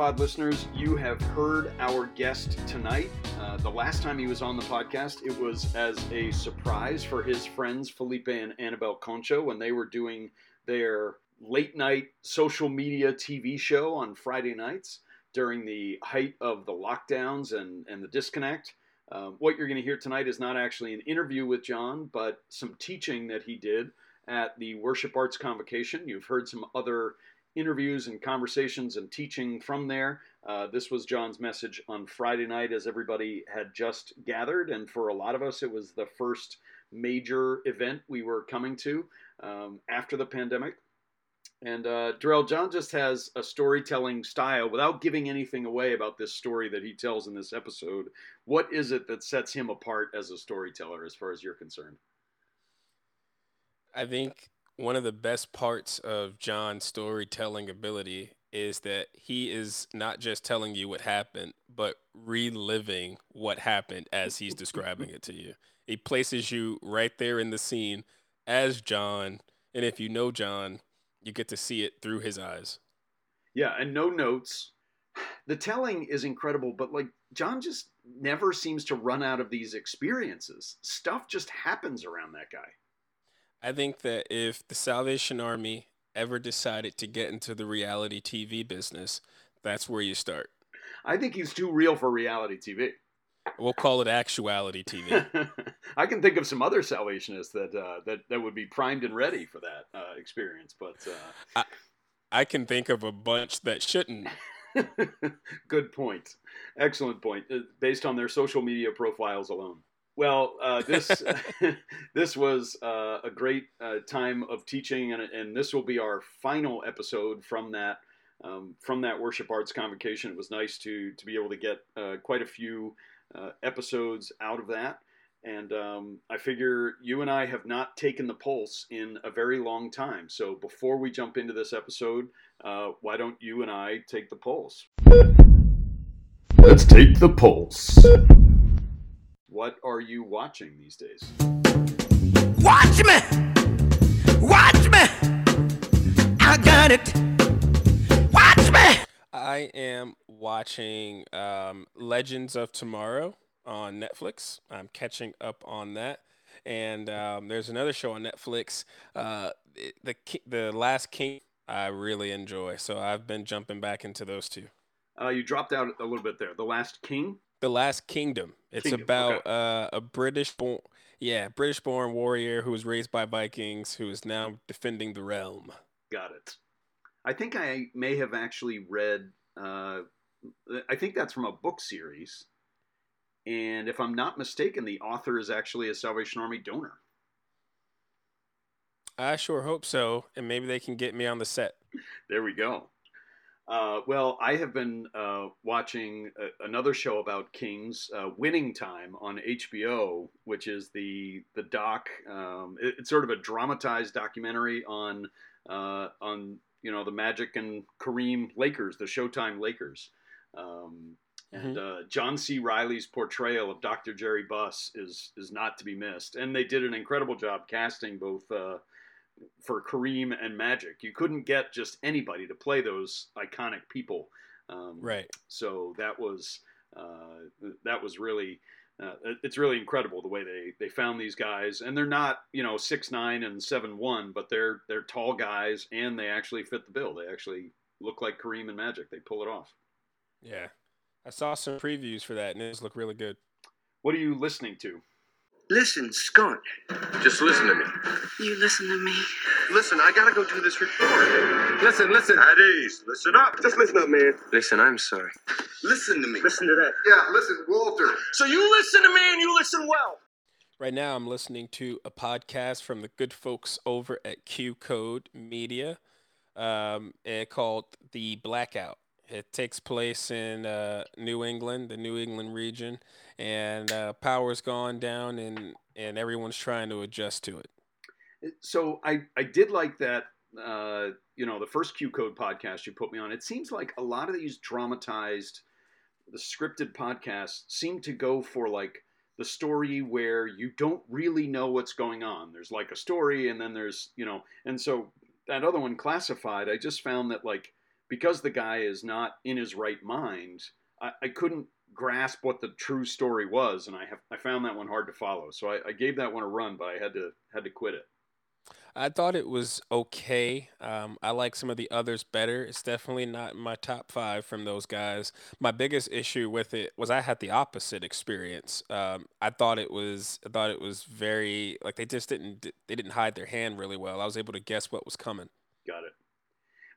Pod listeners, you have heard our guest tonight. Uh, the last time he was on the podcast, it was as a surprise for his friends Felipe and Annabelle Concho when they were doing their late night social media TV show on Friday nights during the height of the lockdowns and, and the disconnect. Uh, what you're going to hear tonight is not actually an interview with John, but some teaching that he did at the Worship Arts Convocation. You've heard some other interviews and conversations and teaching from there. Uh, this was John's message on Friday night as everybody had just gathered. And for a lot of us, it was the first major event we were coming to um, after the pandemic. And uh, Darrell, John just has a storytelling style without giving anything away about this story that he tells in this episode. What is it that sets him apart as a storyteller, as far as you're concerned? I think one of the best parts of John's storytelling ability is that he is not just telling you what happened, but reliving what happened as he's describing it to you. He places you right there in the scene as John. And if you know John, you get to see it through his eyes. Yeah, and no notes. The telling is incredible, but like John just never seems to run out of these experiences. Stuff just happens around that guy. I think that if the Salvation Army ever decided to get into the reality TV business, that's where you start. I think he's too real for reality TV. We'll call it actuality TV. I can think of some other Salvationists that uh, that that would be primed and ready for that uh, experience, but uh... I, I can think of a bunch that shouldn't. Good point. Excellent point. Uh, based on their social media profiles alone. Well, uh, this this was uh, a great uh, time of teaching, and, and this will be our final episode from that um, from that worship arts convocation. It was nice to to be able to get uh, quite a few uh, episodes out of that, and um, I figure you and I have not taken the pulse in a very long time. So before we jump into this episode, uh, why don't you and I take the pulse? Let's take the pulse. What are you watching these days? Watch me! Watch me! I got it! Watch me! I am watching um, Legends of Tomorrow on Netflix. I'm catching up on that. And um, there's another show on Netflix, uh, the the Last King. I really enjoy, so I've been jumping back into those two. Uh, you dropped out a little bit there. The Last King. The Last Kingdom. It's Kingdom, about okay. uh, a British born, yeah, British born warrior who was raised by Vikings who is now defending the realm. Got it. I think I may have actually read. Uh, I think that's from a book series, and if I'm not mistaken, the author is actually a Salvation Army donor. I sure hope so, and maybe they can get me on the set. there we go. Uh, well, I have been uh, watching a, another show about Kings, uh, Winning Time, on HBO, which is the the doc. Um, it, it's sort of a dramatized documentary on uh, on you know the Magic and Kareem Lakers, the Showtime Lakers. Um, and mm-hmm. uh, John C. Reilly's portrayal of Dr. Jerry Buss is is not to be missed, and they did an incredible job casting both uh, for Kareem and Magic. You couldn't get just anybody to play those iconic people. Um, right. So that was uh, that was really. Uh, it's really incredible the way they, they found these guys, and they're not you know six nine and seven one, but they're they're tall guys, and they actually fit the bill. They actually look like Kareem and Magic. They pull it off. Yeah, I saw some previews for that, and it look really good. What are you listening to? Listen, Scott. Just listen to me. You listen to me. Listen, I gotta go do this report. Listen, listen. At ease. Listen up. Just listen up, man. Listen, I'm sorry. Listen to me. Listen to that. Yeah, listen, Walter. So you listen to me and you listen well. Right now, I'm listening to a podcast from the good folks over at QCode Media um, called The Blackout. It takes place in uh, New England, the New England region and uh, power's gone down, and and everyone's trying to adjust to it. So I I did like that. Uh, you know, the first QCode podcast you put me on. It seems like a lot of these dramatized, the scripted podcasts seem to go for like the story where you don't really know what's going on. There's like a story, and then there's you know, and so that other one classified. I just found that like because the guy is not in his right mind, I, I couldn't grasp what the true story was, and I have I found that one hard to follow. So I, I gave that one a run, but I had to had to quit it. I thought it was okay. Um, I like some of the others better. It's definitely not my top five from those guys. My biggest issue with it was I had the opposite experience. Um, I thought it was I thought it was very like they just didn't they didn't hide their hand really well. I was able to guess what was coming. Got it.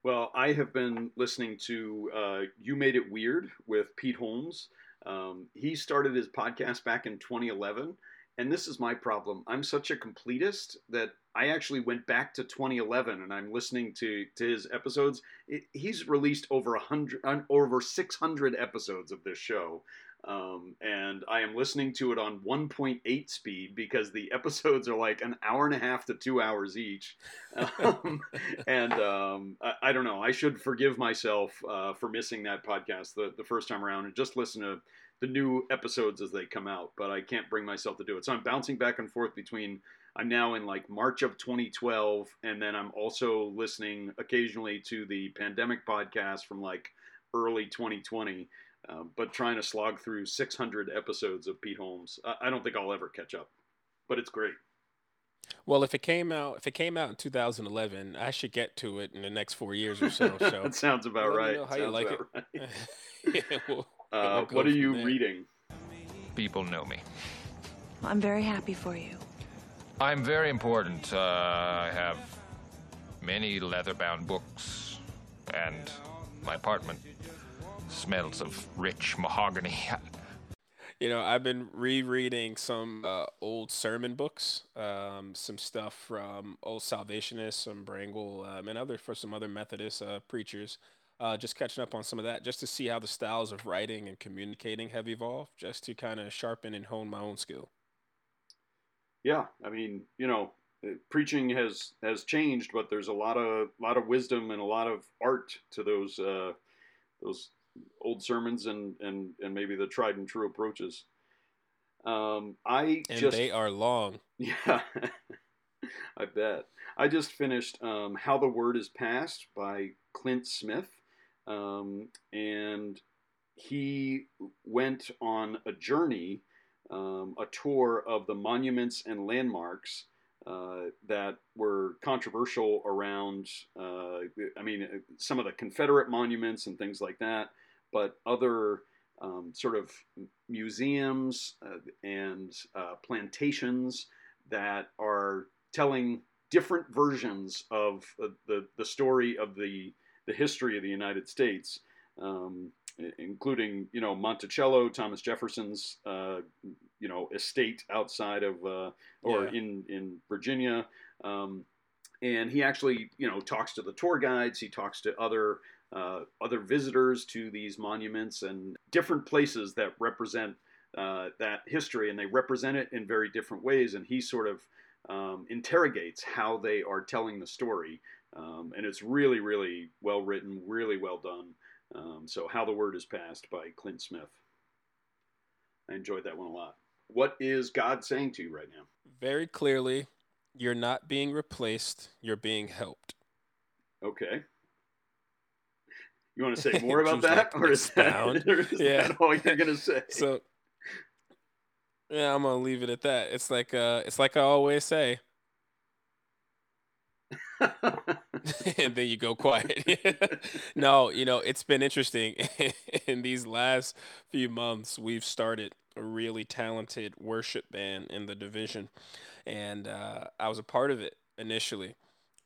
Well, I have been listening to uh, You Made It Weird with Pete Holmes. Um, he started his podcast back in 2011. And this is my problem. I'm such a completist that I actually went back to 2011 and I'm listening to, to his episodes. It, he's released over a hundred, over 600 episodes of this show. Um, and I am listening to it on 1.8 speed because the episodes are like an hour and a half to two hours each. Um, and um, I, I, don't know. I should forgive myself uh, for missing that podcast the, the first time around and just listen to the new episodes as they come out. But I can't bring myself to do it. So I'm bouncing back and forth between. I'm now in like March of 2012, and then I'm also listening occasionally to the pandemic podcast from like early 2020 um, but trying to slog through 600 episodes of Pete Holmes, I, I don't think I'll ever catch up. But it's great. Well, if it came out, if it came out in 2011, I should get to it in the next four years or so. So that sounds about right. how sounds you like it? Right. yeah, we'll, uh, we'll what are you there. reading? People know me. I'm very happy for you. I'm very important. Uh, I have many leather-bound books, and my apartment smells of rich mahogany. You know, I've been rereading some uh, old sermon books, um, some stuff from old Salvationists, some Brengle, um, and other for some other Methodist uh, preachers. Uh, just catching up on some of that, just to see how the styles of writing and communicating have evolved, just to kind of sharpen and hone my own skill. Yeah, I mean, you know, uh, preaching has has changed, but there's a lot of lot of wisdom and a lot of art to those uh, those old sermons and and and maybe the tried and true approaches. Um, I And just they are long. yeah, I bet. I just finished um, "How the Word Is Passed" by Clint Smith, um, and he went on a journey, um, a tour of the monuments and landmarks uh, that were controversial around. Uh, I mean, uh, some of the Confederate monuments and things like that, but other um, sort of museums uh, and uh, plantations that are telling different versions of the, the story of the, the history of the United States, um, including, you know, Monticello, Thomas Jefferson's, you know, estate outside of, uh, or Yeah. in, in Virginia. Um, and he actually, you know, talks to the tour guides. He talks to other uh, other visitors to these monuments and different places that represent uh, that history, and they represent it in very different ways. And he sort of um, interrogates how they are telling the story, um, and it's really, really well written, really well done. Um, so, "How the Word Is Passed" by Clint Smith. I enjoyed that one a lot. What is God saying to you right now? Very clearly, you're not being replaced, you're being helped. Okay. You want to say more about that, or is that, or is Yeah. that all you're gonna say? So yeah, I'm gonna leave it at that. It's like uh it's like I always say, and then you go quiet. no, you know, it's been interesting. In these last few months, we've started a really talented worship band in the division, and uh, I was a part of it initially.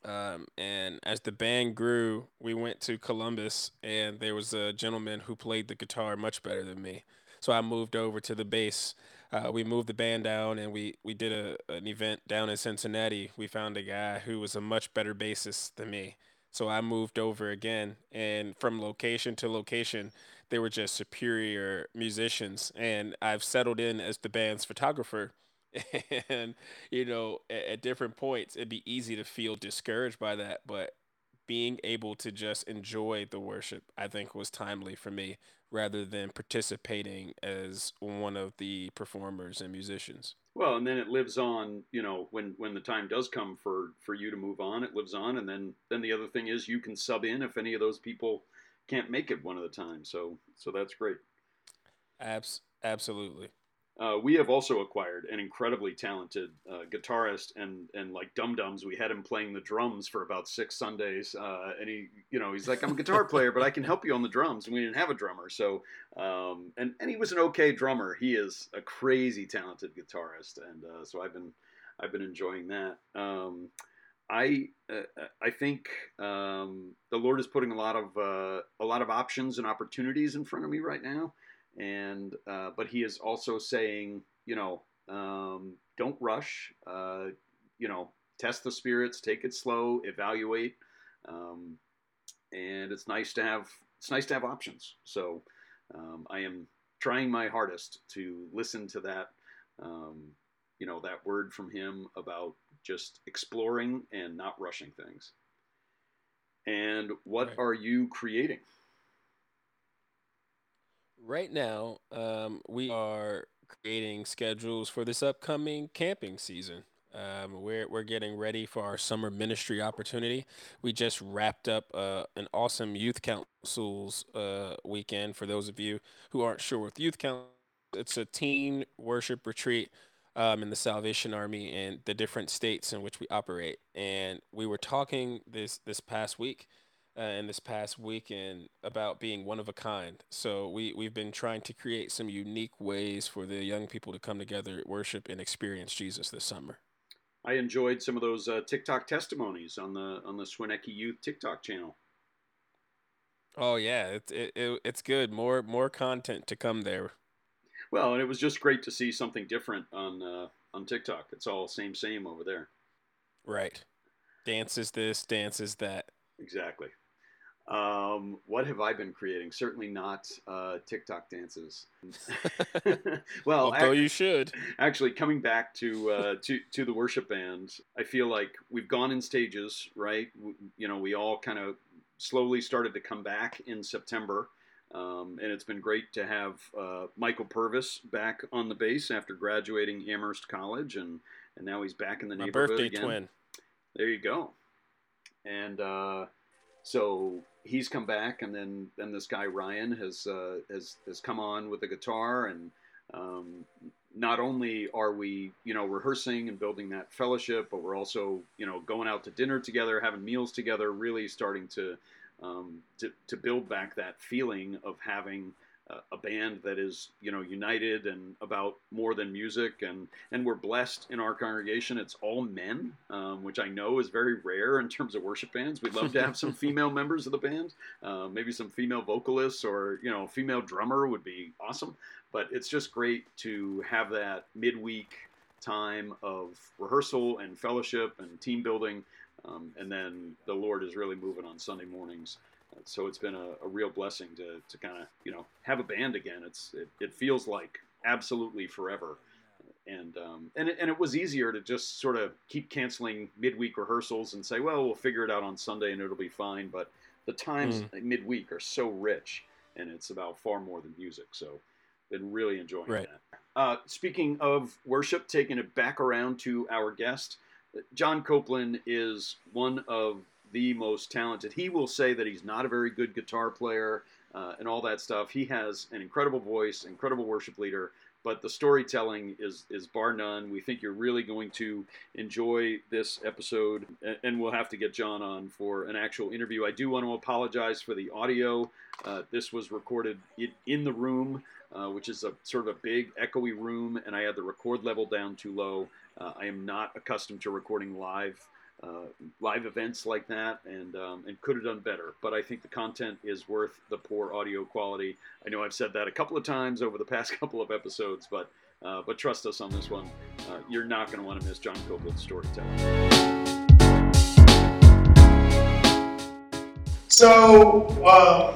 Um, and as the band grew, we went to Columbus, and there was a gentleman who played the guitar much better than me. So I moved over to the bass. Uh, we moved the band down, and we we did a an event down in Cincinnati. We found a guy who was a much better bassist than me. So I moved over again, and from location to location, they were just superior musicians. And I've settled in as the band's photographer. And you know, at, at different points, it'd be easy to feel discouraged by that, but being able to just enjoy the worship, I think, was timely for me rather than participating as one of the performers and musicians. Well, and then it lives on. You know, when when the time does come for for you to move on, it lives on. And then then the other thing is you can sub in if any of those people can't make it one of the time. So so that's great. Abs- absolutely. Uh, we have also acquired an incredibly talented uh, guitarist and and like Dum Dums. We had him playing the drums for about six Sundays, uh, and he, you know, he's like, I'm a guitar player, but I can help you on the drums. And we didn't have a drummer, so um, and and he was an okay drummer. He is a crazy talented guitarist, and uh, so I've been I've been enjoying that. Um, I uh, I think um, the Lord is putting a lot of uh, a lot of options and opportunities in front of me right now and uh, but he is also saying, you know, um, don't rush. Uh, you know, test the spirits, take it slow, evaluate, um, and it's nice to have it's nice to have options. So um, I am trying my hardest to listen to that, um, you know, that word from him about just exploring and not rushing things. And what Right. are you creating? Right now, um, we are creating schedules for this upcoming camping season. Um, we're we're getting ready for our summer ministry opportunity. We just wrapped up uh, an awesome youth councils uh, weekend. For those of you who aren't sure with youth council, it's a teen worship retreat um, in the Salvation Army and the different states in which we operate. And we were talking this this past week uh, and this past weekend about being one of a kind. So we we've been trying to create some unique ways for the young people to come together, worship, and experience Jesus this summer. I enjoyed some of those uh, TikTok testimonies on the on the SWONEKY Youth TikTok channel. Oh yeah, it's it, it, it's good. More more content to come there. Well, and it was just great to see something different on uh, on TikTok. It's all same same over there. Right. Dance is this, dance is that. Exactly. Um, what have I been creating? Certainly not uh, TikTok dances. well, Although ac- you should. actually coming back to uh, to to the worship band, I feel like we've gone in stages, right? W- You know, we all kind of slowly started to come back in September, um, and it's been great to have uh, Michael Purvis back on the bass after graduating Amherst College, and and now he's back in the My neighborhood birthday again. twin. There you go. And uh, so he's come back, and then then this guy Ryan has uh, has has come on with the guitar, and um, not only are we you know rehearsing and building that fellowship, but we're also you know going out to dinner together, having meals together, really starting to um, to, to build back that feeling of having a, a band that is you know united and about more than music and and we're blessed in our congregation. It's all men um, which i know is very rare in terms of worship bands. We'd love to have some female members of the band. Uh, maybe some female vocalists or you know female drummer would be awesome. But it's just great to have that midweek time of rehearsal and fellowship and team building um, and then the lord is really moving on sunday mornings. Uh, so it's been a, a real blessing to, to kind of you know have a band again. It's it, it feels like absolutely forever. And um, and it, and it was easier to just sort of keep canceling midweek rehearsals and say well we'll figure it out on sunday and it'll be fine. But the times midweek are so rich and it's about far more than music. So been really enjoying Right. that. Uh, speaking of worship taking it back around to our guest John Copeland is one of the most talented. He will say that he's not a very good guitar player uh, and all that stuff. He has an incredible voice, incredible worship leader, but the storytelling is is bar none. We think you're really going to enjoy this episode, and we'll have to get John on for an actual interview. I do want to apologize for the audio. Uh, this was recorded in, in the room, uh, which is a sort of a big echoey room, and I had the record level down too low. Uh, I am not accustomed to recording live uh, live events like that, and um, and could have done better. But I think the content is worth the poor audio quality. I know I've said that a couple of times over the past couple of episodes, but uh, but trust us on this one. Uh, you're not going to want to miss John Copeland's storytelling. So, um,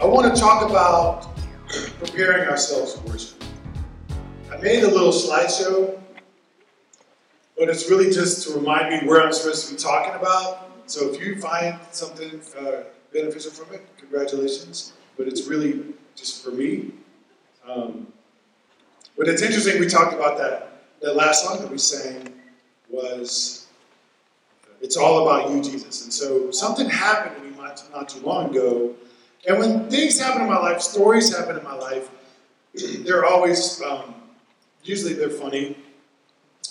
I want to talk about preparing ourselves for worship. I made a little slideshow, but it's really just to remind me where I'm supposed to be talking about. So, if you find something uh, beneficial from it, congratulations. But it's really just for me. Um, but it's interesting, we talked about that, that last song that we sang was it's all about you, Jesus. And so something happened to me not, not too long ago And when things happen in my life, stories happen in my life, they're always, um, usually they're funny,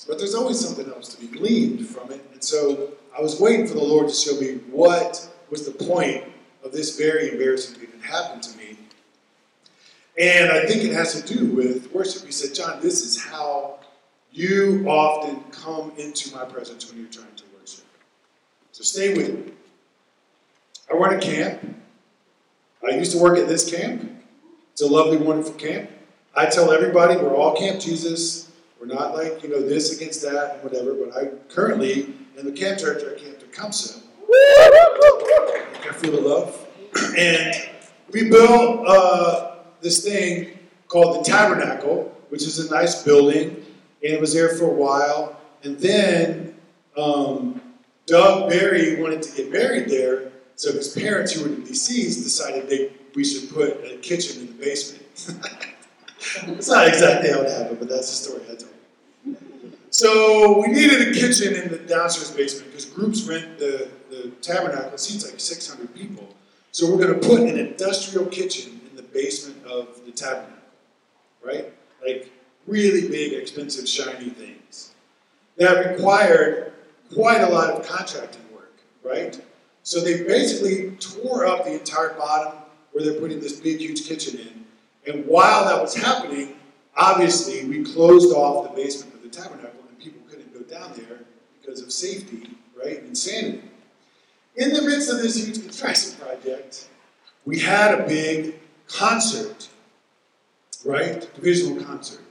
but there's always something else to be gleaned from it. And so I was waiting for the Lord to show me what was the point of this very embarrassing thing that happened to me. And I think it has to do with worship. He said, John, this is how you often come into my presence when you're trying to worship. So stay with me. I run a camp. I used to work at this camp. It's a lovely, wonderful camp. I tell everybody we're all Camp Jesus. We're not like, you know, this against that and whatever, but I currently, in the camp church, I Camp Tecumseh. I feel the love. And we built uh, this thing called the Tabernacle, which is a nice building, and it was there for a while. And then um, Doug Barry wanted to get married there, so his parents, who were deceased, decided they, we should put a kitchen in the basement. it's not exactly how it happened, but that's the story I told. So we needed a kitchen in the downstairs basement because groups rent the, the tabernacle. It seats like 600 people. So we're going to put an industrial kitchen in the basement of the tabernacle, right? Like really big, expensive, shiny things. That required quite a lot of contracting work, right? So they basically tore up the entire bottom where they're putting this big, huge kitchen in. And while that was happening, obviously we closed off the basement of the tabernacle and people couldn't go down there because of safety, right? and Insanity. In the midst of this huge construction project, we had a big concert, right? Divisional concert.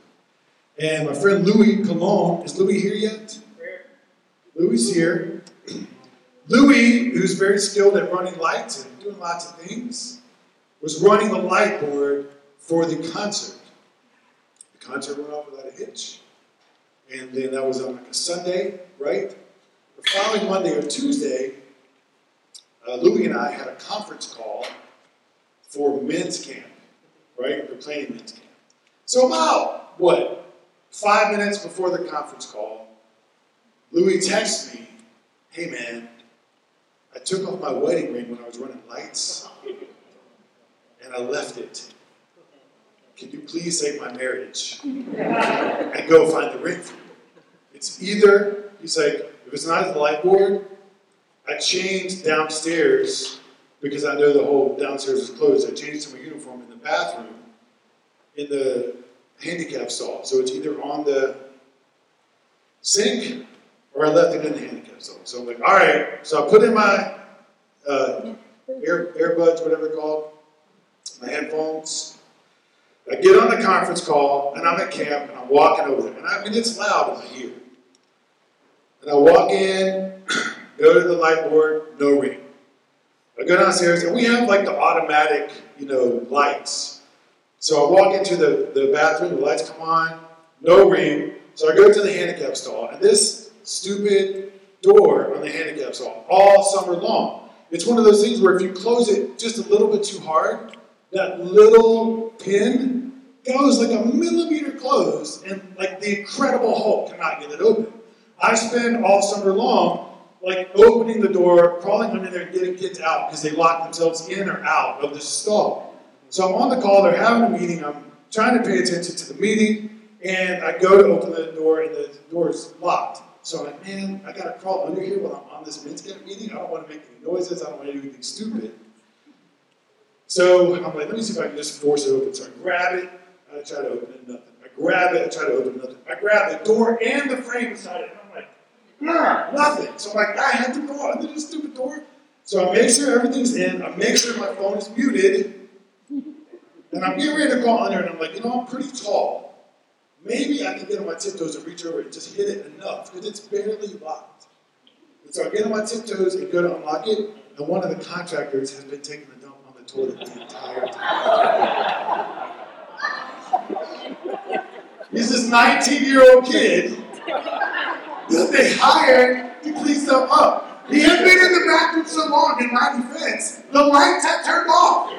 And my friend Louis Cologne, is Louis here yet? Louis here. Louis, who's very skilled at running lights and doing lots of things, was running the light board for the concert. The concert went off without a hitch. And then that was on like a Sunday, right? The following Monday or Tuesday, uh, Louis and I had a conference call for men's camp, right? We're planning men's camp. So about, what, five minutes before the conference call, Louis texts me, hey man, I took off my wedding ring when I was running lights, and I left it. Can you please save my marriage and go find the ring? It's either, he's like, if it's not at the light board, I changed downstairs because I know the whole downstairs is closed. I changed to my uniform in the bathroom in the handicap stall. So it's either on the sink or I left it in the handicap So I'm like, all right. So I put in my uh, ear, earbuds, whatever they're called, my headphones. I get on the conference call and I'm at camp and I'm walking over there. And I mean, it's loud in my ear. And I walk in, go to the light board, no ring. I go downstairs and we have like the automatic, you know, lights. So I walk into the, the bathroom, the lights come on, no ring. So I go to the handicap stall, and this stupid door on the handicap stall all summer long. It's one of those things where if you close it just a little bit too hard, that little pin goes like a millimeter closed, and like the Incredible Hulk cannot get it open. I spend all summer long like opening the door, crawling under there, and getting kids out because they lock themselves in or out of the stall. So I'm on the call, they're having a meeting, I'm trying to pay attention to the meeting, and I go to open the door, and the door is locked. So I'm like, man, I gotta crawl under here while I'm on this men's camp meeting. I don't want to make any noises, I don't want to do anything stupid. So I'm like, let me see if I can just force it open. So I grab it, I try to open it, nothing. I grab it, I try to open it, nothing. I grab the door and the frame inside it, and I'm like, nah, nothing. So I'm like, I had to go under this stupid door. So I make sure everything's in, I make sure my phone is muted, and I'm getting ready to go under, and I'm like, you know, I'm pretty tall. Maybe I can get on my tiptoes and reach over and just hit it enough, because it's barely locked. And so I get on my tiptoes and go to unlock it, and one of the contractors has been taking a dump on the toilet the entire time. He's this 19 year old kid that they hired to clean stuff up. He had been in the bathroom so long, in my defense, the lights had turned off.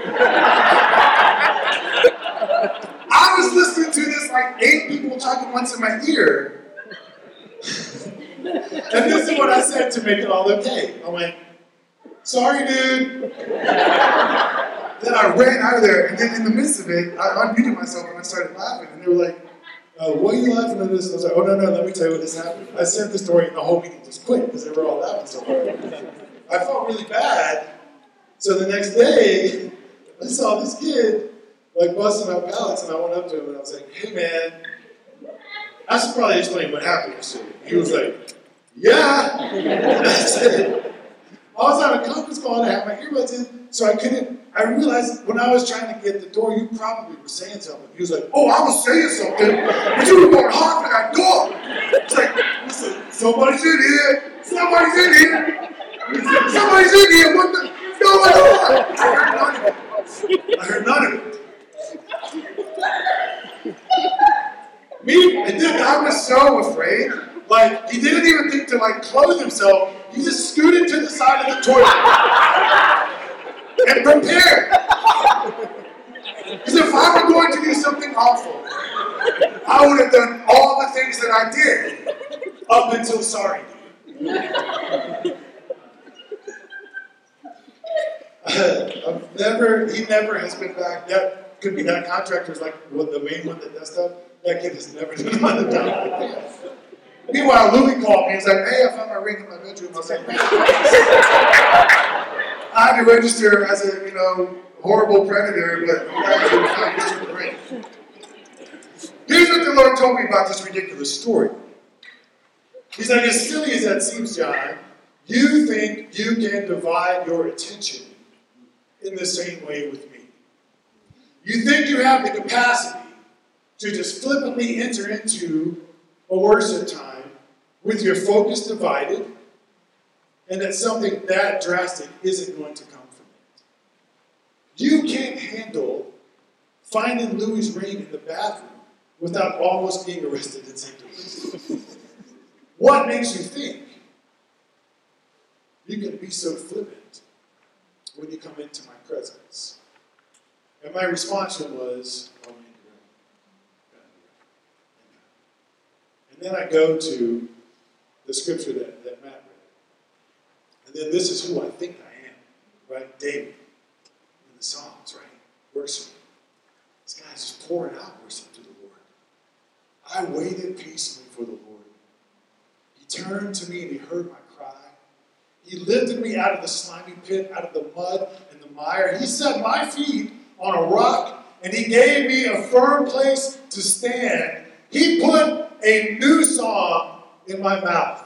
I was listening to this like eight people talking once in my ear. and this is what I said to make it all okay. I went, sorry, dude. then I ran out of there, and then in the midst of it, I unmuted myself and I started laughing, and they were like, uh, "Why are you laughing at this?" I was like, "Oh no, no, let me tell you what just happened." I said the story, and the whole meeting just quit because they were all laughing so hard. I felt really bad, so the next day, I saw this kid like busting out pallets, and I went up to him and I was like, "Hey man." I should probably explain what happened yesterday. He was like, Yeah. I said, I was on a conference call and I had my earbuds in, so I couldn't. I realized when I was trying to get the door, you probably were saying something. He was like, Oh, I was saying something, but you were going hard for that door. It's like, listen, somebody's in here. Somebody's in here. Somebody's in here. What the? On? I heard none of it. I heard none of. Me, and then I was so afraid. Like, he didn't even think to like clothe himself. He just scooted to the side of the toilet and prepared. Because if I were going to do something awful, I would have done all the things that I did up until sorry. I've never, he never has been back. That could be that contractor's like what the main one that does stuff. That kid has never done on the job. Meanwhile, Luie called me and said, Hey, I found my ring in my bedroom. I like, I had to register as a, you know, horrible predator, but. Here's what the Lord told me about this ridiculous story. He's like, as silly as that seems, John, you think you can divide your attention in the same way with me. You think you have the capacity to just flippantly enter into a worship time with your focus divided, and that something that drastic isn't going to come from it. You can't handle finding Louis' ring in the bathroom without almost being arrested in St. Louis. what makes you think you can be so flippant when you come into my presence? And my response was, oh man, you're right. And then I go to the scripture that, that Matt read. And then this is who I think I am, right? David in the Psalms, right? Worship. This guy's just pouring out worship to the Lord. I waited patiently for the Lord. He turned to me and he heard my cry. He lifted me out of the slimy pit, out of the mud and the mire. He set my feet on a rock and he gave me a firm place to stand. He put a new song in my mouth,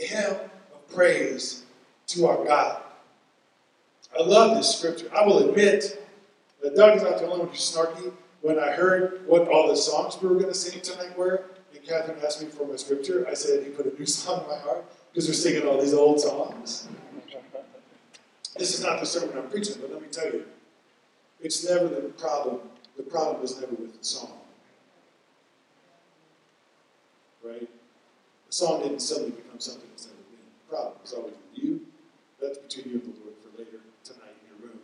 a hymn of praise to our God. I love this scripture. I will admit that Doug is not the only one who's snarky. When I heard what all the songs we were going to sing tonight were, and Catherine asked me for my scripture, I said he put a new song in my heart because we're singing all these old songs. This is not the sermon I'm preaching, but let me tell you, it's never the problem. The problem is never with the song. Right? The song didn't suddenly become something that's been. The problem is always with you. That's between you and the Lord for later tonight in your room.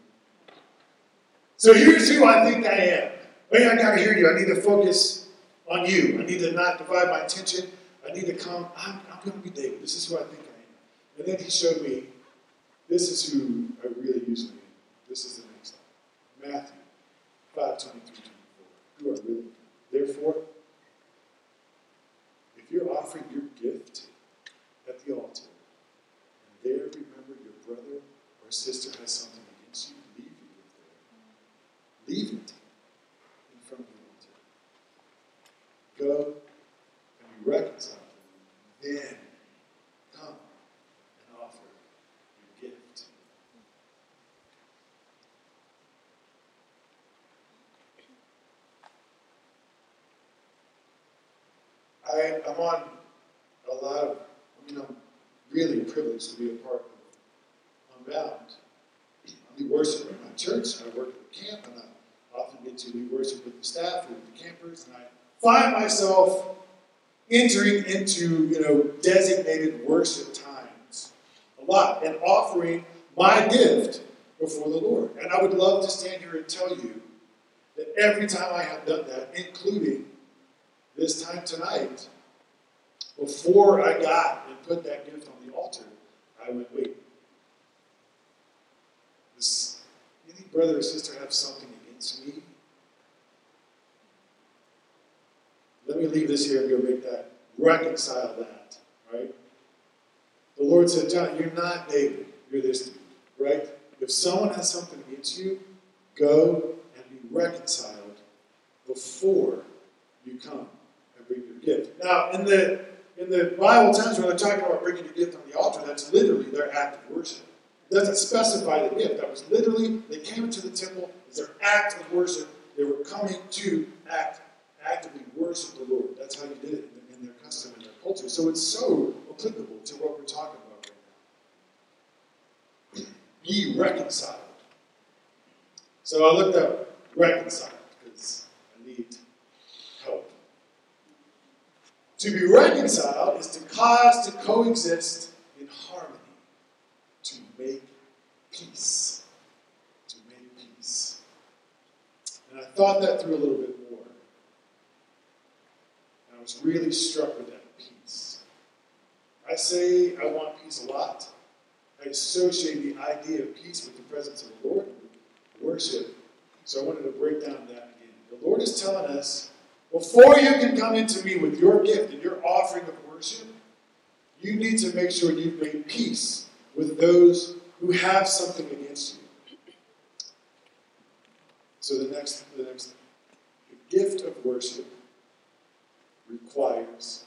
So here's who I think I am. Wait, I gotta hear you. I need to focus on you. I need to not divide my attention. I need to come. I'm, I'm to be David. This is who I think I am. And then he showed me this is who I really usually am. This is the next line. Matthew 5 23 24. Who I really am. Therefore, if you're offering your gift at the altar, and there remember your brother or sister has something against you, leave your gift there. Leave it in front of the altar. Go and be reconciled. Then come and offer your gift. I, I'm on a lot of, I mean, I'm really privileged to be a part of Unbound. I lead worship at my church, I work at the camp, and I often get to lead worship with the staff and with the campers, and I find myself entering into, you know, designated worship times a lot and offering my gift before the Lord. And I would love to stand here and tell you that every time I have done that, including this time tonight, before I got and put that gift on the altar, I went, wait, this, any brother or sister have something against me, let me leave this here and go make that, reconcile that, right? The Lord said, John, you're not David, you're this dude, right? If someone has something against you, go and be reconciled before you come bring your gift. Now, in the in the Bible times when they're talking about bringing your gift on the altar, that's literally their act of worship. It doesn't specify the gift. That was literally, they came into the temple as their act of worship. They were coming to act, actively worship the Lord. That's how you did it in, in their custom and their culture. So it's so applicable to what we're talking about right now. Be reconciled. So I looked up reconciled because I need help. To be reconciled is to cause to coexist in harmony, to make peace. To make peace. And I thought that through a little bit more. And I was really struck with that peace. I say I want peace a lot. I associate the idea of peace with the presence of the Lord, worship. So I wanted to break down that again. The Lord is telling us before you can come into me with your gift and your offering of worship, you need to make sure you've made peace with those who have something against you. So the next, the next. The gift of worship requires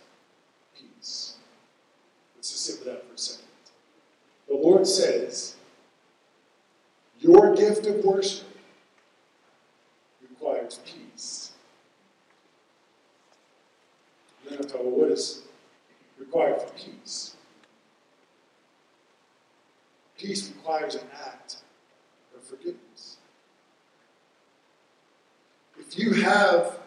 peace. Let's just sit with that for a second. The Lord says, Your gift of worship requires peace. And then I well, what is required for peace? Peace requires an act of forgiveness. If you have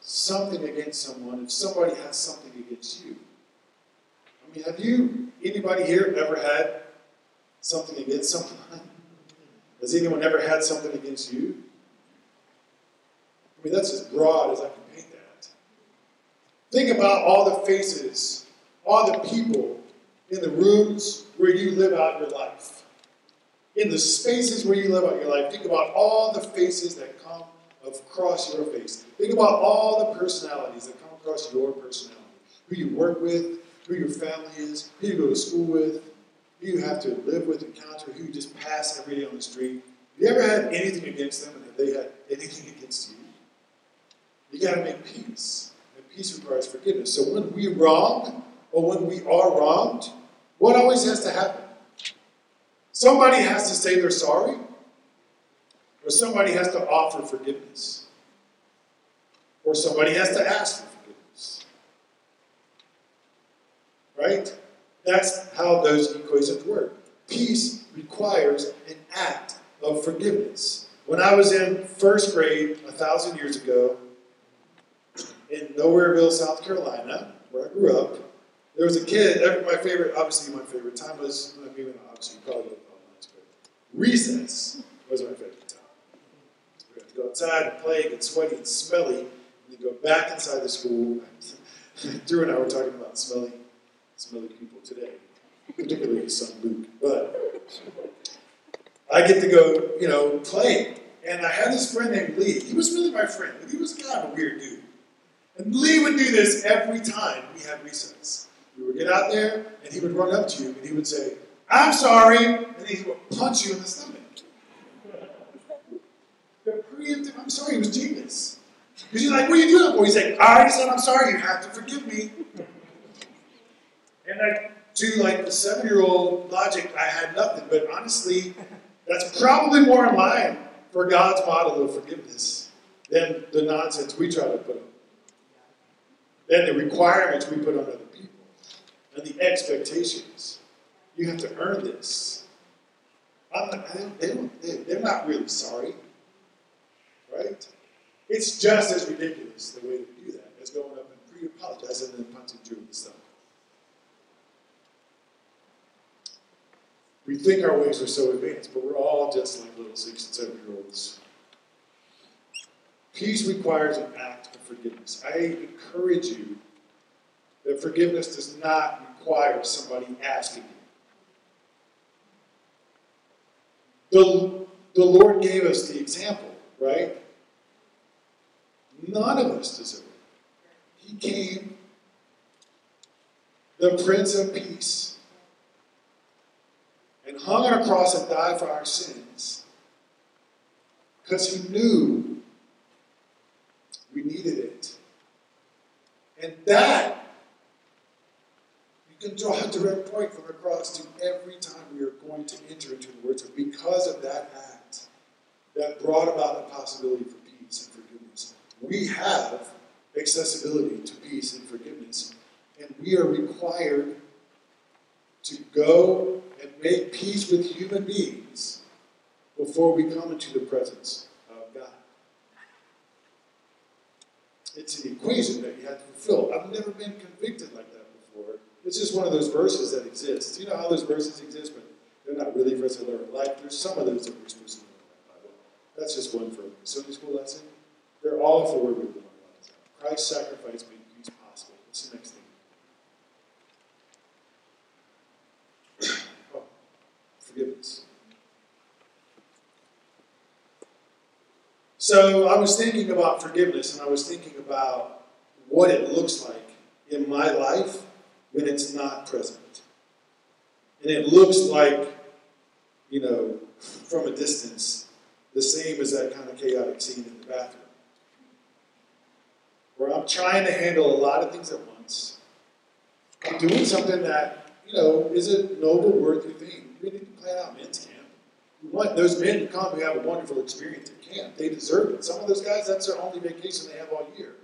something against someone, if somebody has something against you, I mean, have you, anybody here, ever had something against someone? Has anyone ever had something against you? I mean, that's as broad as I can. Think about all the faces, all the people in the rooms where you live out your life. In the spaces where you live out your life, think about all the faces that come across your face. Think about all the personalities that come across your personality. Who you work with, who your family is, who you go to school with, who you have to live with, encounter, who you just pass every day on the street. Have you ever had anything against them and have they had anything against you? You got to make peace. Peace requires forgiveness. So when we wrong or when we are wronged, what always has to happen? Somebody has to say they're sorry, or somebody has to offer forgiveness, or somebody has to ask for forgiveness. Right? That's how those equations work. Peace requires an act of forgiveness. When I was in first grade a thousand years ago in Nowhereville, South Carolina, where I grew up, there was a kid. My favorite, obviously, my favorite time was maybe not obviously probably not but recess was my favorite time. We had to go outside and play, get sweaty and smelly, and then go back inside the school. Drew and I were talking about smelly, smelly people today, particularly son Luke. But I get to go, you know, play. And I had this friend named Lee. He was really my friend, but he was kind of a weird dude. And Lee would do this every time we had recess. We would get out there, and he would run up to you, and he would say, I'm sorry, and he would punch you in the stomach. The preemptive, I'm sorry, he was genius. Because you're like, what are you doing for? He's like, I already said I'm sorry, you have to forgive me. And like, to like the seven-year-old logic, I had nothing. But honestly, that's probably more in line for God's model of forgiveness than the nonsense we try to put. Than the requirements we put on other people. And the expectations. You have to earn this. Not, they don't, they they, they're not really sorry. Right? It's just as ridiculous the way to do that as going up and pre-apologizing and then punching Drew in the. We think our ways are so advanced, but we're all just like little six and seven year olds. Peace requires an act of forgiveness. I encourage you that forgiveness does not require somebody asking you. The the Lord gave us the example, right? None of us deserve it. He came, the Prince of Peace, and hung on a cross and died for our sins because he knew we needed it. And that, you can draw a direct point from the cross to every time we are going to enter into the words of because of that act that brought about the possibility for peace and forgiveness. We have accessibility to peace and forgiveness, and we are required to go and make peace with human beings before we come into the presence of God. It's an equation that you have to fulfill. I've never been convicted like that before. It's just one of those verses that exists. You know how those verses exist, but they're not really for us to learn. Like, there's some of those that we're supposed to learn in the Bible. That's just one for a Sunday school lesson. They're all for where we belong. Christ's sacrifice peace possible. What's the next thing? oh, forgiveness. So I was thinking about forgiveness, and I was thinking about what it looks like in my life when it's not present. And it looks like, you know, from a distance, the same as that kind of chaotic scene in the bathroom. Where I'm trying to handle a lot of things at once. I'm doing something that, you know, is a noble, worthy thing. We need to plan out men's camp. We want those men to come who have a wonderful experience at camp. They deserve it. Some of those guys, that's their only vacation they have all year.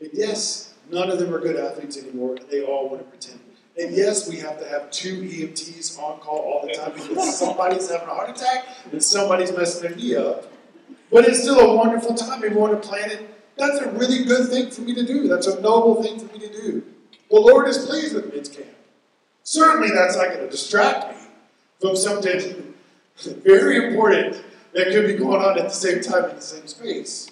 And yes, none of them are good athletes anymore, and they all want to pretend. And yes, we have to have two EMTs on call all the time because somebody's having a heart attack and somebody's messing their knee up. But it's still a wonderful time. If you want to plan it, that's a really good thing for me to do. That's a noble thing for me to do. The Lord is pleased with men's camp. Certainly, that's not going to distract me from something very important that could be going on at the same time in the same space.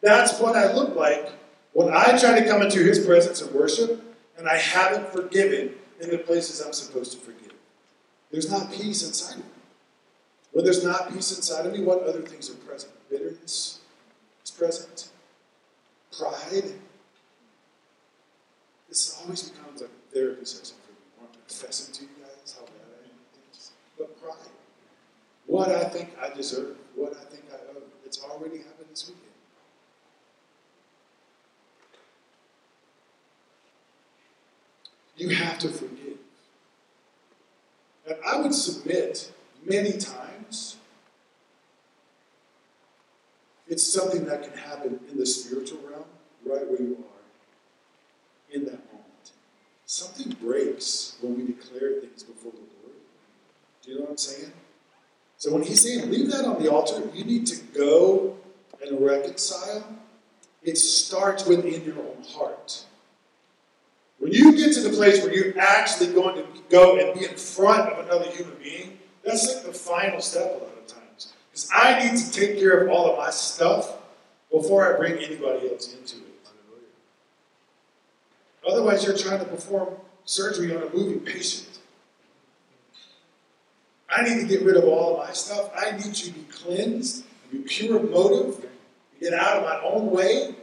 That's what I look like when I try to come into His presence and worship and I haven't forgiven in the places I'm supposed to forgive. There's not peace inside of me. When there's not peace inside of me, what other things are present? Bitterness is present. Pride. This always becomes a therapy session for me. I want to confess it to you guys how bad I am. But pride. What I think I deserve, what I think I owe. It's already happened this weekend. You have to forgive. And I would submit many times it's something that can happen in the spiritual realm, right where you are, in that moment. Something breaks when we declare things before the Lord. Do you know what I'm saying? So when he's saying, leave that on the altar, you need to go and reconcile. It starts within your own heart. When you get to the place where you're actually going to go and be in front of another human being, that's like the final step a lot of times. Because I need to take care of all of my stuff before I bring anybody else into it. Otherwise, you're trying to perform surgery on a moving patient. I need to get rid of all of my stuff. I need to be cleansed, be pure of motive, get out of my own way.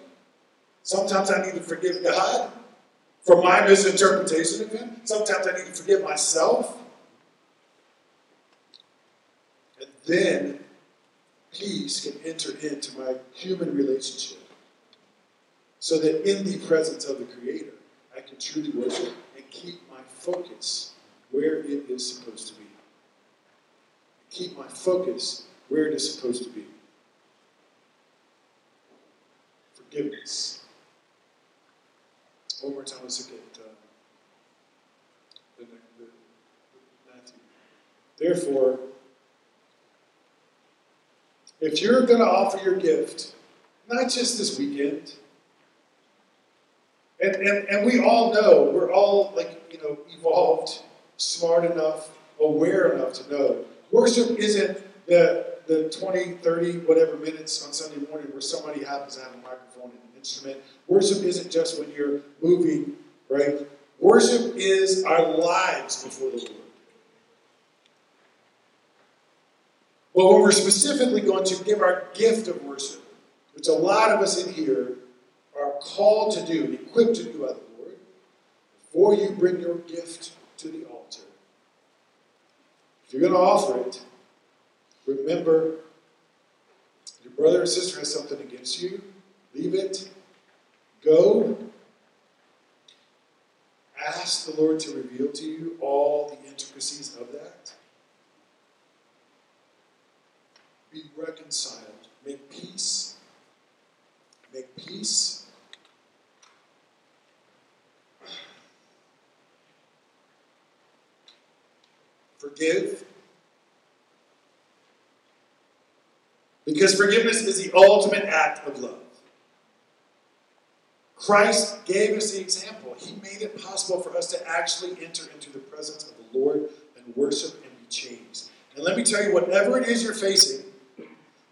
Sometimes I need to forgive God for my misinterpretation of Him. Sometimes I need to forgive myself. And then peace can enter into my human relationship so that in the presence of the Creator, I can truly worship and keep my focus where it is supposed to be. Keep my focus where it is supposed to be. Forgiveness. One more time, let's look at uh, the, the, the Matthew. Therefore, if you're going to offer your gift, not just this weekend, and, and, and we all know, we're all like, you know, evolved, smart enough, aware enough to know worship isn't the, the 20, 30, whatever minutes on Sunday morning where somebody happens to have a microphone and an instrument. Worship isn't just when you're moving, right? Worship is our lives before the Lord. But when we're specifically going to give our gift of worship, which a lot of us in here are called to do and equipped to do by the Lord, before you bring your gift to the altar, if you're going to offer it, remember your brother or sister has something against you, leave it, go, ask the Lord to reveal to you all the intricacies of that. Be reconciled, make peace, make peace. Forgive. Because forgiveness is the ultimate act of love. Christ gave us the example. He made it possible for us to actually enter into the presence of the Lord and worship and be changed. And let me tell you, whatever it is you're facing,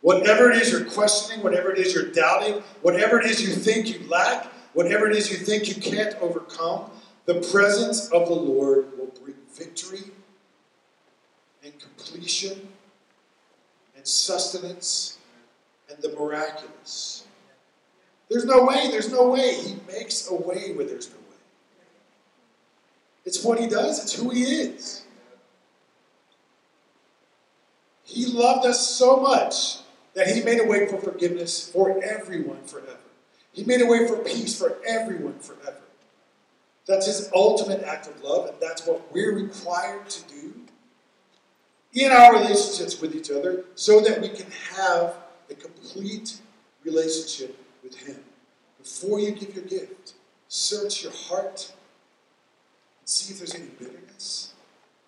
whatever it is you're questioning, whatever it is you're doubting, whatever it is you think you lack, whatever it is you think you can't overcome, the presence of the Lord will bring victory and completion and sustenance and the miraculous. There's no way, there's no way. He makes a way where there's no way. It's what he does, it's who he is. He loved us so much that he made a way for forgiveness for everyone forever. He made a way for peace for everyone forever. That's his ultimate act of love, and that's what we're required to do in our relationships with each other so that we can have a complete relationship with Him. Before you give your gift, search your heart and see if there's any bitterness,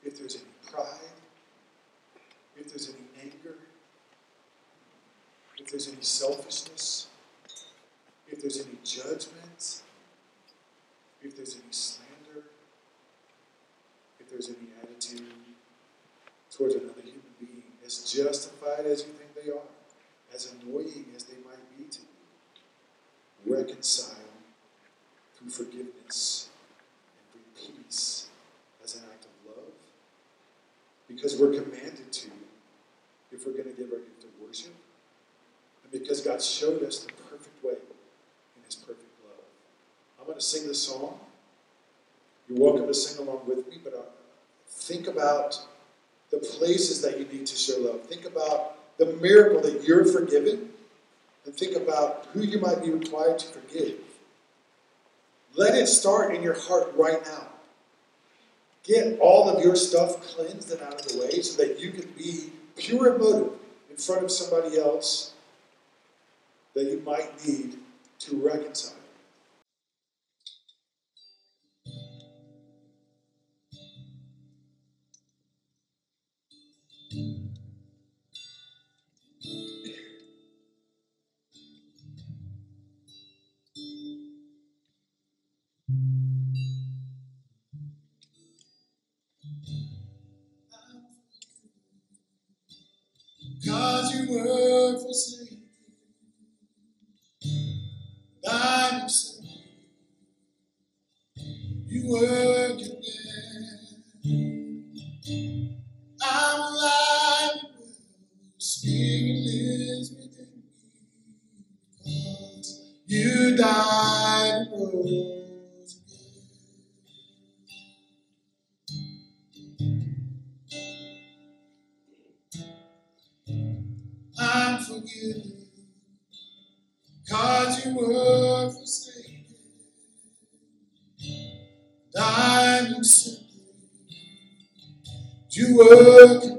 if there's any pride, if there's any anger, if there's any selfishness, if there's any judgment, if there's any slander, if there's any attitude towards another human being as justified as you think they are, as annoying as they might be to you. Reconcile through forgiveness and bring peace as an act of love. Because we're commanded to if we're going to give our gift of worship. And because God showed us the perfect way in His perfect love. I'm going to sing this song. You're welcome to sing along with me, but uh, think about the places that you need to show love. Think about the miracle that you're forgiven, and think about who you might be required to forgive. Let it start in your heart right now. Get all of your stuff cleansed and out of the way so that you can be pure and motive in front of somebody else that you might need to reconcile. You died rose again. I'm forgiven. Cause you were forsaken. I'm accepted. You were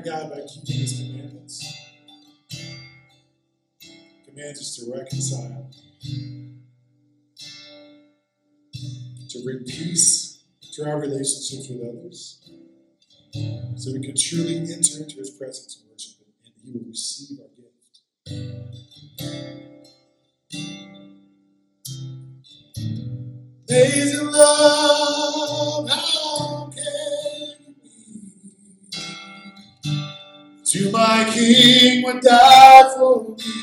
honor God by keeping His commandments. Commands us to reconcile, to bring peace to our relationships with others, so we can truly enter into His presence and worship Him, and He will receive our gift. Amazing love, my King would die for me.